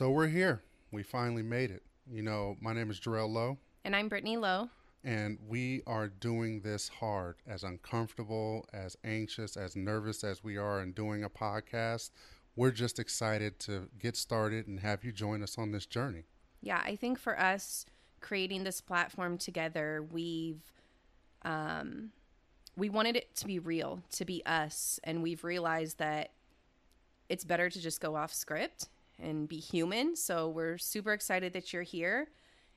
So we're here. We finally made it. You know, my name is Jarrell Lowe, And I'm Brittany Lowe. and we are doing this hard, as uncomfortable, as anxious, as nervous as we are in doing a podcast. We're just excited to get started and have you join us on this journey. Yeah, I think for us creating this platform together, we've um we wanted it to be real, to be us, and we've realized that it's better to just go off script and be human. So we're super excited that you're here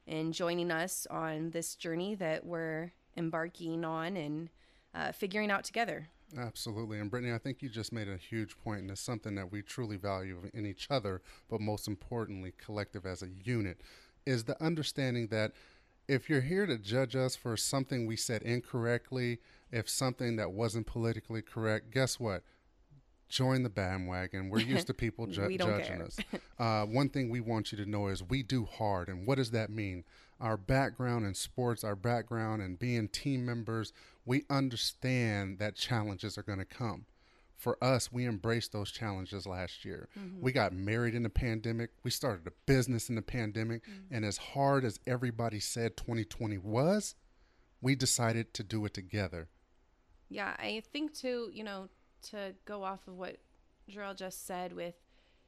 and joining us on this journey that we're embarking on and uh, figuring out together. Absolutely. And Brittany, I think you just made a huge point, and it's something that we truly value in each other, but most importantly, collective as a unit, is the understanding that if you're here to judge us for something we said incorrectly, if something that wasn't politically correct, guess what? Join the bandwagon. We're used to people ju- judging care. us. Uh, one thing we want you to know is we do hard. And what does that mean? Our background in sports, our background in being team members, we understand that challenges are going to come. For us, we embraced those challenges last year. We got married in the pandemic. We started a business in the pandemic. And as hard as everybody said 2020 was, we decided to do it together. Yeah, I think too, you know, to go off of what Jarrell just said with,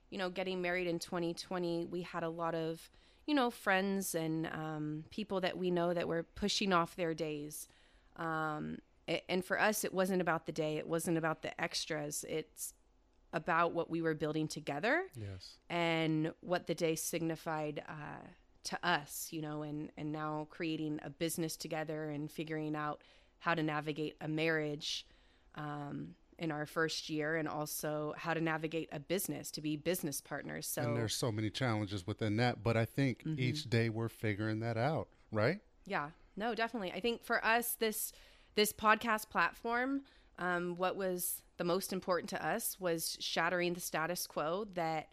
you know, getting married in 2020, we had a lot of, you know, friends and um, people that we know that were pushing off their days. Um, and for us, it wasn't about the day, it wasn't about the extras. It's about what we were building together Yes. and what the day signified uh, to us, you know, and and now creating a business together and figuring out how to navigate a marriage um, in our first year, and also how to navigate a business to be business partners. So And there's so many challenges within that. But I think each day we're figuring that out, right? Yeah, no, definitely. I think for us, this this podcast platform, um, what was the most important to us was shattering the status quo that,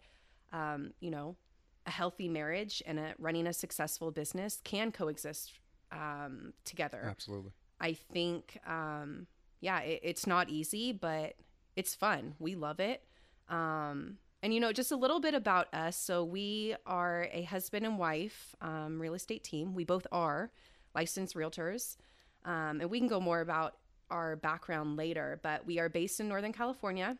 um, you know, a healthy marriage and a, running a successful business can coexist um, together. Absolutely. I think, um, yeah, it, it's not easy, but it's fun. We love it. Um, and, you know, just a little bit about us. So, we are a husband and wife um, real estate team. We both are licensed realtors. Um, and we can go more about our background later, but we are based in Northern California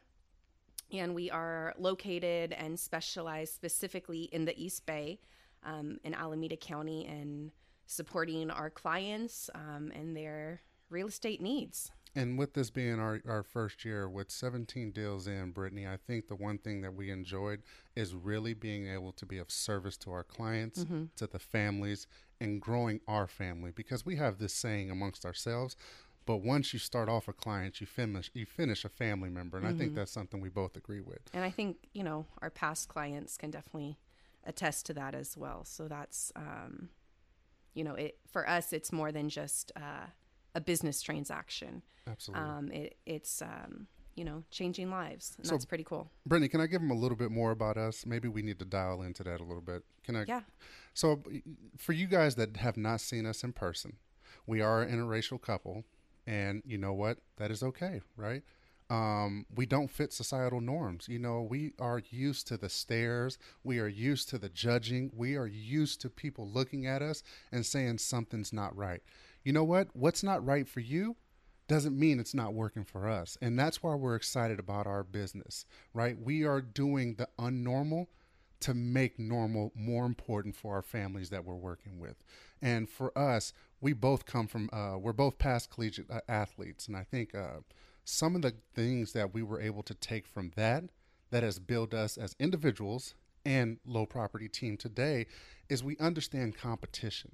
and we are located and specialized specifically in the East Bay um, in Alameda County and supporting our clients um, and their real estate needs. And with this being our, our first year with 17 deals in, Brittany, I think the one thing that we enjoyed is really being able to be of service to our clients, to the families, and growing our family because we have this saying amongst ourselves. But once you start off a client, you finish you finish a family member, and I think that's something we both agree with. And I think, you know, our past clients can definitely attest to that as well. So that's, um, you know, it for us, it's more than just uh, a business transaction. Absolutely. Um, it, it's, um, you know, changing lives. And So- that's pretty cool. Brittany, can I give them a little bit more about us? Maybe we need to dial into that a little bit. Can I? Yeah. So, for you guys that have not seen us in person, we are an interracial couple, and you know what? That is okay, right? Um, we don't fit societal norms. You know, we are used to the stares, we are used to the judging, we are used to people looking at us and saying something's not right. You know what? What's not right for you doesn't mean it's not working for us. And that's why we're excited about our business, right? We are doing the unnormal to make normal more important for our families that we're working with. And for us, we both come from, uh, we're both past collegiate uh, athletes. And I think uh, some of the things that we were able to take from that, that has built us as individuals and Lowe property team today, is we understand competition.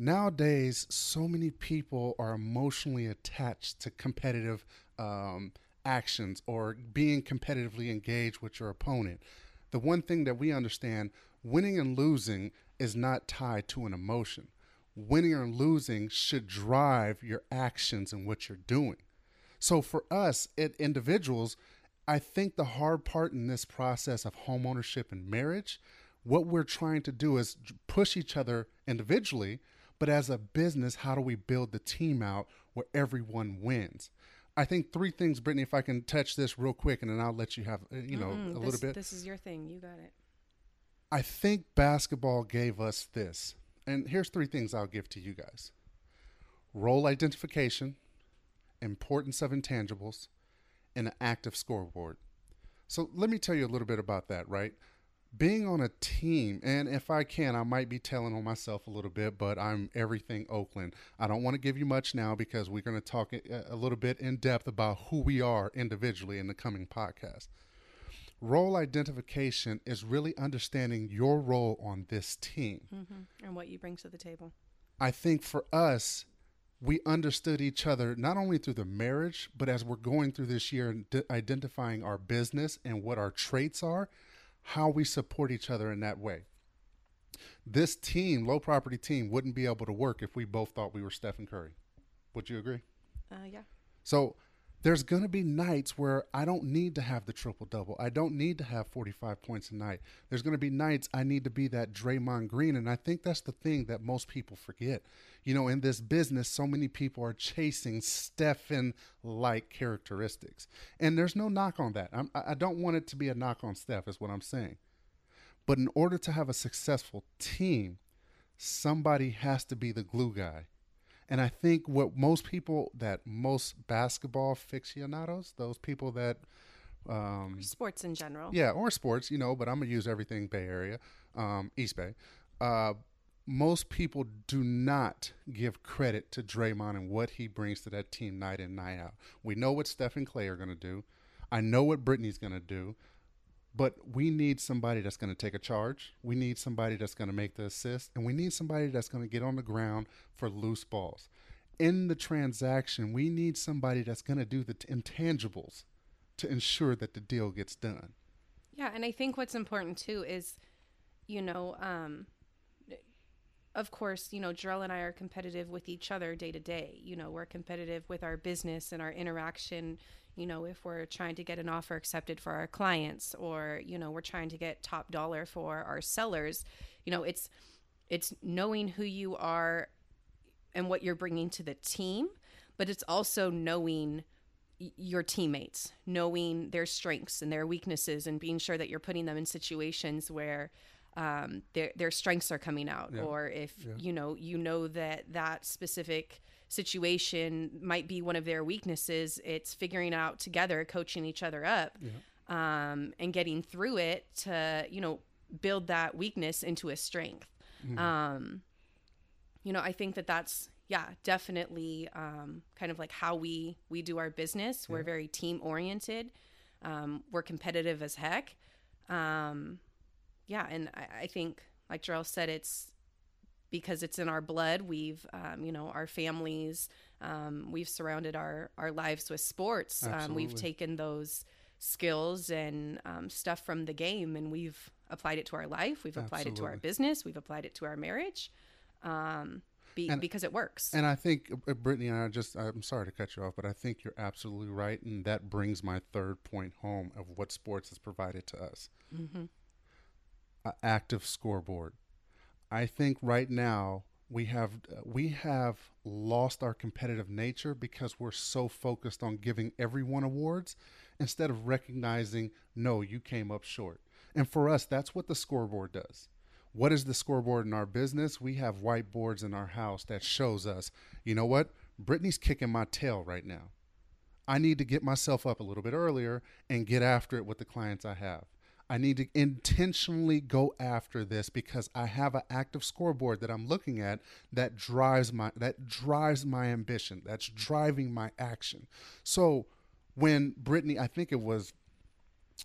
Nowadays, so many people are emotionally attached to competitive um, actions or being competitively engaged with your opponent. The one thing that we understand winning and losing is not tied to an emotion. Winning or losing should drive your actions and what you're doing. So for us, it, individuals, I think the hard part in this process of homeownership and marriage, what we're trying to do is push each other individually, but as a business, how do we build the team out where everyone wins? I think three things, Brittany, if I can touch this real quick and then I'll let you have, uh, you know, Mm-mm, a this, little bit. This is your thing. You got it. I think basketball gave us this. And here's three things I'll give to you guys role identification, importance of intangibles, and an active scoreboard. So let me tell you a little bit about that, right? Being on a team, and if I can, I might be telling on myself a little bit, but I'm everything Oakland. I don't want to give you much now because we're going to talk a a little bit in depth about who we are individually in the coming podcast. Role identification is really understanding your role on this team. hmm And what you bring to the table. I think for us, we understood each other not only through the marriage, but as we're going through this year and d- identifying our business and what our traits are, how we support each other in that way. This team, Lowe property team, wouldn't be able to work if we both thought we were Stephen Curry. Would you agree? Uh, yeah. So there's going to be nights where I don't need to have the triple double. I don't need to have 45 points a night. There's going to be nights I need to be that Draymond Green. And I think that's the thing that most people forget. You know, in this business, so many people are chasing Stephen like characteristics. And there's no knock on that. I'm, I I don't want it to be a knock on Steph, is what I'm saying. But in order to have a successful team, somebody has to be the glue guy. And I think what most people that most basketball aficionados, those people that, um, Sports in general. yeah, or sports, you know, but I'm gonna use everything Bay Area, um, East Bay. Uh, most people do not give credit to Draymond and what he brings to that team night in night out. We know what Steph and Clay are gonna do. I know what Brittany's gonna do. But we need somebody that's going to take a charge. We need somebody that's going to make the assist. And we need somebody that's going to get on the ground for loose balls. In the transaction, we need somebody that's going to do the t- intangibles to ensure that the deal gets done. Yeah, and I think what's important too is, you know, um, of course, you know, Jarrell and I are competitive with each other day to day. You know, we're competitive with our business and our interaction. You know, if we're trying to get an offer accepted for our clients, or you know, we're trying to get top dollar for our sellers. You know, it's it's knowing who you are and what you're bringing to the team, but it's also knowing your teammates, knowing their strengths and their weaknesses, and being sure that you're putting them in situations where um, their their strengths are coming out, Yeah. or if Yeah. you know you know that that specific situation might be one of their weaknesses. It's figuring out together, coaching each other up, um, and getting through it to you know build that weakness into a strength. Um, you know, I think that that's yeah, definitely um, kind of like how we we do our business. We're very team oriented. Um, we're competitive as heck. Um, yeah, and I, I think, like Jarrell said, it's because it's in our blood. We've, um, you know, our families. Um, we've surrounded our our lives with sports. Um, we've taken those skills and um, stuff from the game, and we've applied it to our life. We've applied it to our business. We've applied it to our marriage. Um, be, And- because it works. And I think, uh, Brittany, and I just, I'm sorry to cut you off, but I think you're absolutely right. And that brings my third point home of what sports has provided to us hmm an active scoreboard. I think right now we have we have lost our competitive nature because we're so focused on giving everyone awards instead of recognizing no you came up short. And for us that's what the scoreboard does. What is the scoreboard in our business? We have whiteboards in our house that shows us, you know what? Brittany's kicking my tail right now. I need to get myself up a little bit earlier and get after it with the clients I have. I need to intentionally go after this because I have an active scoreboard that I'm looking at that drives my that drives my ambition. That's driving my action. So when Brittany, I think it was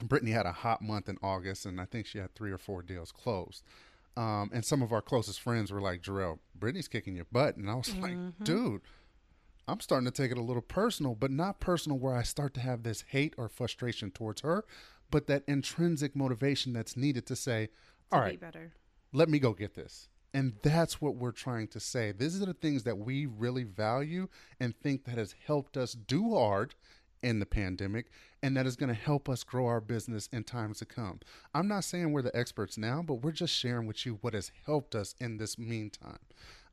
Brittany had a hot month in August, and I think she had three or four deals closed. Um, and some of our closest friends were like, Jarrell, Brittany's kicking your butt. And I was like, dude, I'm starting to take it a little personal, but not personal where I start to have this hate or frustration towards her, but that intrinsic motivation that's needed to say, all right, better. let me go get this. And that's what we're trying to say. These are the things that we really value and think that has helped us do hard in the pandemic and that is going to help us grow our business in times to come. I'm not saying we're the experts now, but we're just sharing with you what has helped us in this meantime.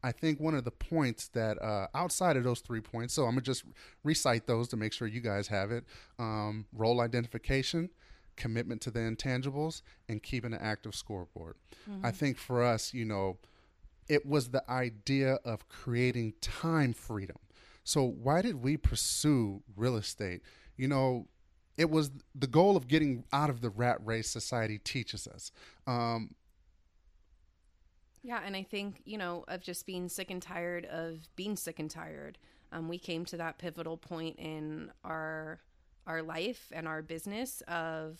I think one of the points that uh, outside of those three points, so I'm gonna just recite those to make sure you guys have it. Um, role identification, commitment to the intangibles, and keeping an active scoreboard. Mm-hmm. I think for us, you know, it was the idea of creating time freedom. So why did we pursue real estate? You know, it was the goal of getting out of the rat race society teaches us. Um, yeah, and I think, you know, of just being sick and tired of being sick and tired. Um, we came to that pivotal point in our our life and our business of,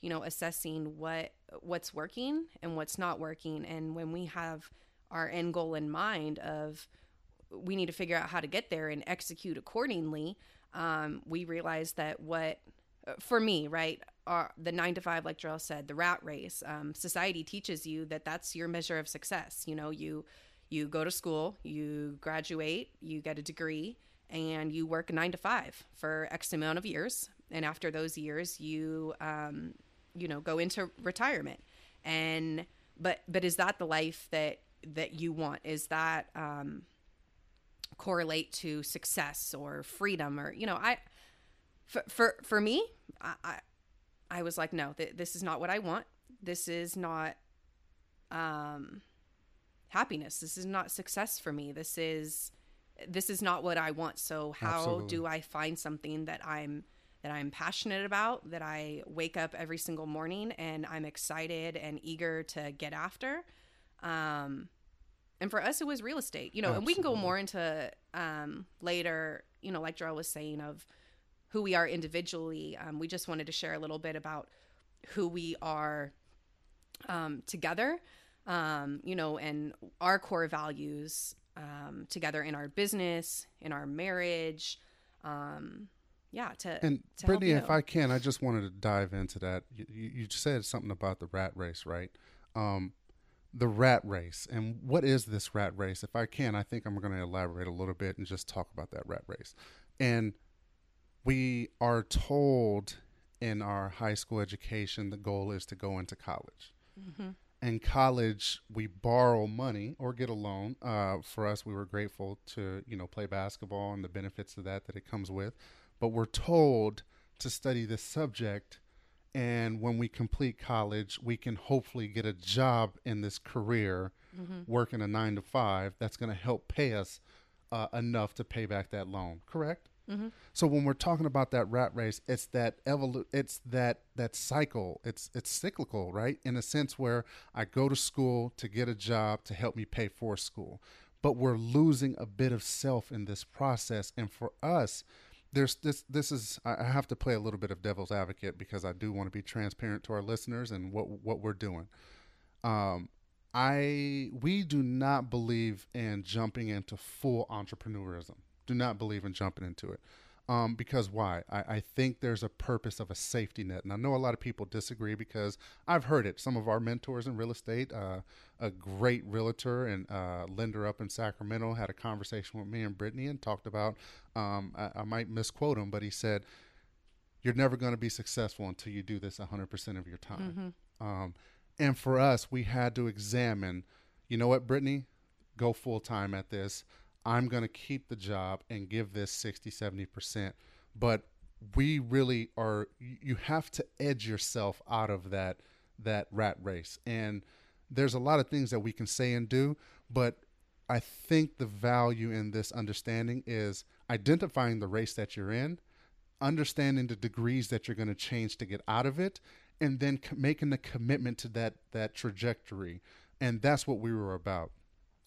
you know, assessing what what's working and what's not working. And when we have our end goal in mind of we need to figure out how to get there and execute accordingly, um, we realize that what for me, right, the nine to five, like Jarrell said, the rat race. Um, society teaches you that that's your measure of success. You know, you you go to school, you graduate, you get a degree, and you work nine to five for X amount of years. And after those years, you um, you know go into retirement. And but but is that the life that that you want? Is that um, correlate to success or freedom or you know I for for, for me I, I was like, no, th- this is not what I want. This is not um, happiness. This is not success for me. This is this is not what I want. So how Absolutely. do I find something that I'm that I'm passionate about, that I wake up every single morning and I'm excited and eager to get after? Um, and for us, it was real estate, you know, Absolutely. and we can go more into um, later, you know, like Jarrell was saying of who we are individually. Um, we just wanted to share a little bit about who we are um, together, um, you know, and our core values um, together in our business, in our marriage. Um, yeah, to and to Brittany, if I can, I just wanted to dive into that. You, you said something about the rat race, right? Um, the rat race and what is this rat race if i can i think i'm going to elaborate a little bit and just talk about that rat race and we are told in our high school education the goal is to go into college. Mm-hmm. In college, we borrow money or get a loan. Uh, for us, we were grateful to you know play basketball and the benefits of that that it comes with. But we're told to study this subject, and when we complete college, we can hopefully get a job in this career, mm-hmm. working a nine to five. That's going to help pay us uh, enough to pay back that loan. Correct? Mm-hmm. So when we're talking about that rat race, it's that evolu- it's that that cycle. It's it's cyclical, right? In a sense where I go to school to get a job to help me pay for school, but we're losing a bit of self in this process. And for us, there's this this is I have to play a little bit of devil's advocate because I do want to be transparent to our listeners and what what we're doing. Um, I we do not believe in jumping into full entrepreneurism do not believe in jumping into it. Um, because why? I, I, think there's a purpose of a safety net. And I know a lot of people disagree because I've heard it. Some of our mentors in real estate, uh, a great realtor and uh, lender up in Sacramento, had a conversation with me and Brittany and talked about, um, I, I, might misquote him, but he said, You're never going to be successful until you do this 100% of your time. Mm-hmm. Um, and for us, we had to examine, you know what, Brittany? Go full time at this. I'm going to keep the job and give this 60, 70%. But we really are, you have to edge yourself out of that, that rat race. And there's a lot of things that we can say and do, but I think the value in this understanding is identifying the race that you're in, understanding the degrees that you're going to change to get out of it, and then making the commitment to that that trajectory. And that's what we were about.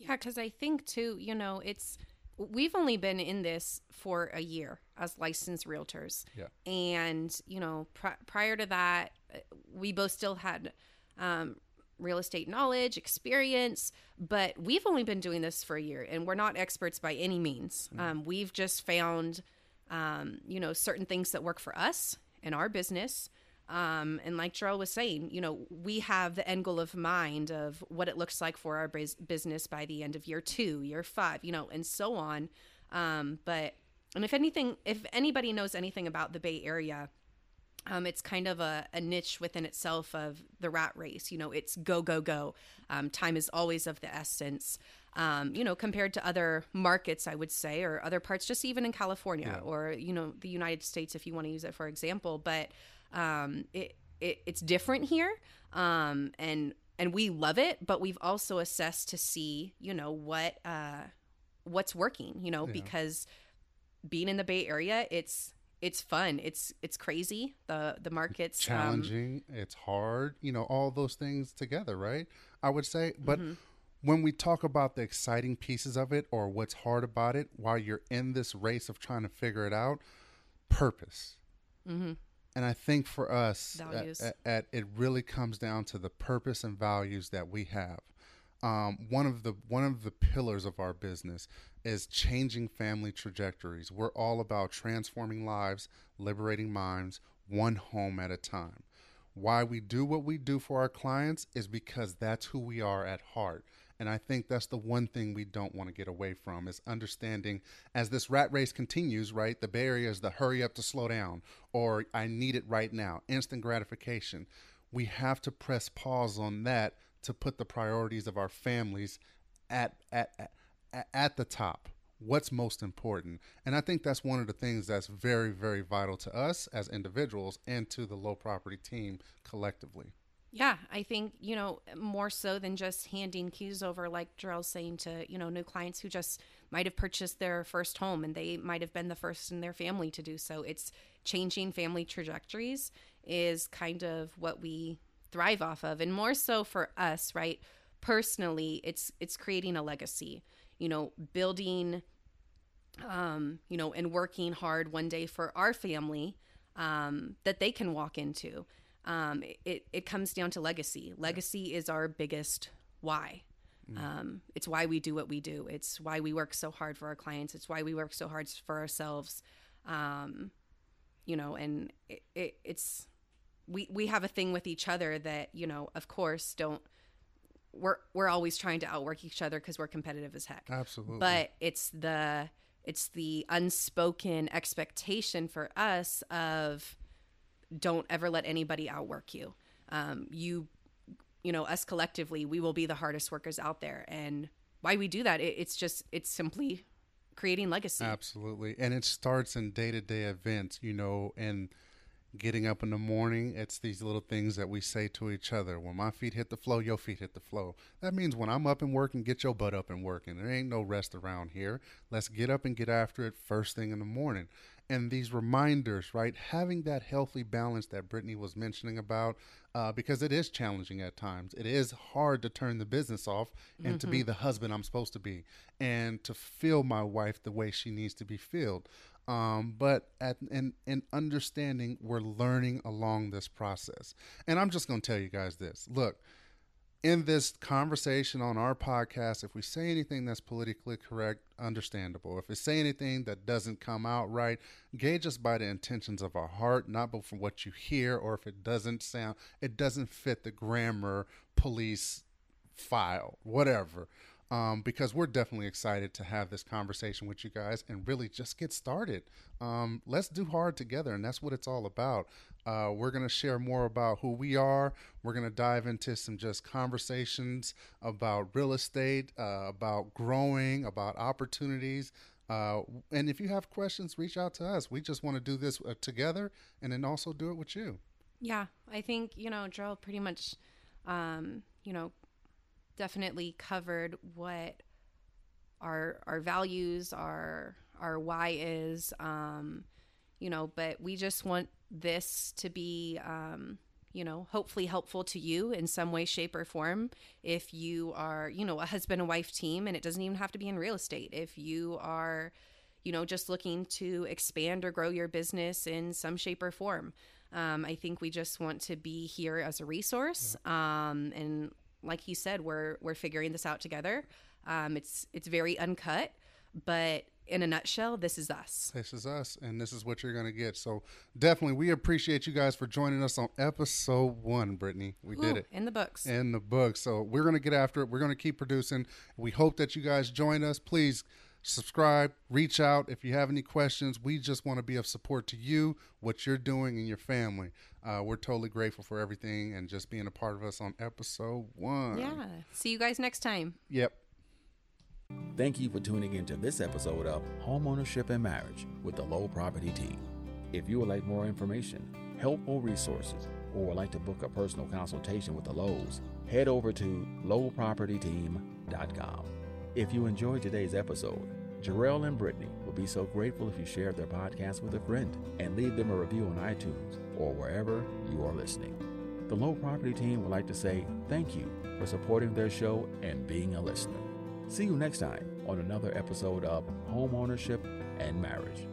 Yeah, because I think too, you know, it's we've only been in this for a year as licensed realtors. Yeah. And, you know, pr- prior to that, we both still had um, real estate knowledge, experience, but we've only been doing this for a year and we're not experts by any means. Um, we've just found, um, you know, certain things that work for us in our business. Um, and like Jarrell was saying, you know, we have the end goal of mind of what it looks like for our bus- business by the end of year two, year five, you know, and so on. Um, but, and if anything, if anybody knows anything about the Bay Area, um, it's kind of a, a, niche within itself of the rat race. You know, it's go, go, go. Um, time is always of the essence. Um, you know, compared to other markets, I would say, or other parts, just even in California yeah. or, you know, the United States, if you want to use it for example. But um, it, it, it's different here. Um, and, and we love it, but we've also assessed to see, you know, what, uh, what's working, you know, yeah. because being in the Bay Area, it's, it's fun. It's it's crazy. The the market's um, challenging. Um, it's hard. You know all those things together, right? I would say, but. Mm-hmm. When we talk about the exciting pieces of it or what's hard about it while you're in this race of trying to figure it out, purpose. Mm-hmm. And I think for us, at, at, at, it really comes down to the purpose and values that we have. Um, one of the one of the pillars of our business is changing family trajectories. We're all about transforming lives, liberating minds, one home at a time. Why we do what we do for our clients is because that's who we are at heart. And I think that's the one thing we don't want to get away from is understanding as this rat race continues, right? The barrier is the hurry up to slow down or I need it right now, instant gratification. We have to press pause on that to put the priorities of our families at, at, at at the top what's most important and i think that's one of the things that's very very vital to us as individuals and to the Lowe property team collectively yeah i think you know more so than just handing keys over like Jarrell's saying to you know new clients who just might have purchased their first home and they might have been the first in their family to do so it's changing family trajectories is kind of what we thrive off of and more so for us right personally it's it's creating a legacy you know, building, um, you know, and working hard one day for our family um, that they can walk into. Um, it, it comes down to legacy. Legacy is our biggest why. Mm. Um, it's why we do what we do. It's why we work so hard for our clients. It's why we work so hard for ourselves. Um, you know, and it, it, it's we we have a thing with each other that you know, of course, don't we're we're always trying to outwork each other because we're competitive as heck. Absolutely. But it's the it's the unspoken expectation for us of don't ever let anybody outwork you. Um, you you know us collectively we will be the hardest workers out there and why we do that it, it's just it's simply creating legacy absolutely and it starts in day-to-day events you know and getting up in the morning, it's these little things that we say to each other. When my feet hit the floor, your feet hit the floor. That means when I'm up and working, get your butt up and working. There ain't no rest around here. Let's get up and get after it first thing in the morning. And these reminders, right? Having that healthy balance that Brittany was mentioning about, uh, because it is challenging at times. It is hard to turn the business off and mm-hmm. to be mm-hmm. the husband I'm supposed to be and to feel my wife the way she needs to be filled. Um, but at in in understanding, we're learning along this process. And I'm just going to tell you guys this: look, in this conversation on our podcast, if we say anything that's politically correct, understandable. If we say anything that doesn't come out right, gauge us by the intentions of our heart, not from what you hear, or if it doesn't sound, it doesn't fit the grammar police file, whatever um, because we're definitely excited to have this conversation with you guys and really just get started. Um, let's do hard together, and that's what it's all about. Uh, we're going to share more about who we are. We're going to dive into some just conversations about real estate, uh, about growing, about opportunities. Uh, and if you have questions, reach out to us. We just want to do this uh, together and then also do it with you. Yeah, I think, you know, Jarrell pretty much, um, you know, definitely covered what our our values, our our why is. Um, you know, but we just want this to be, um, you know, hopefully helpful to you in some way, shape, or form. If you are, you know, a husband and wife team, and it doesn't even have to be in real estate. If you are, you know, just looking to expand or grow your business in some shape or form. Um, I think we just want to be here as a resource. Yeah. Um, and like he said, we're we're figuring this out together. Um, it's it's very uncut, but in a nutshell, this is us. This is us, and this is what you're going to get. So definitely, we appreciate you guys for joining us on episode one, Brittany. We did it. in the books. in the books. So we're going to get after it. We're going to keep producing. We hope that you guys join us. Please subscribe, reach out if you have any questions. We just want to be of support to you, what you're doing, and your family. Uh, we're totally grateful for everything and just being a part of us on episode one. yeah. See you guys next time. Yep. Thank you for tuning in to this episode of Homeownership and Marriage with the Lowe Property Team. If you would like more information, helpful resources, or would like to book a personal consultation with the Lowes, head over to lowpropertyteam.com. If you enjoyed today's episode, Jarrell and Brittany would be so grateful if you shared their podcast with a friend and leave them a review on iTunes or wherever you are listening. The Lowe Property Team would like to say thank you for supporting their show and being a listener. See you next time on another episode of Homeownership and Marriage.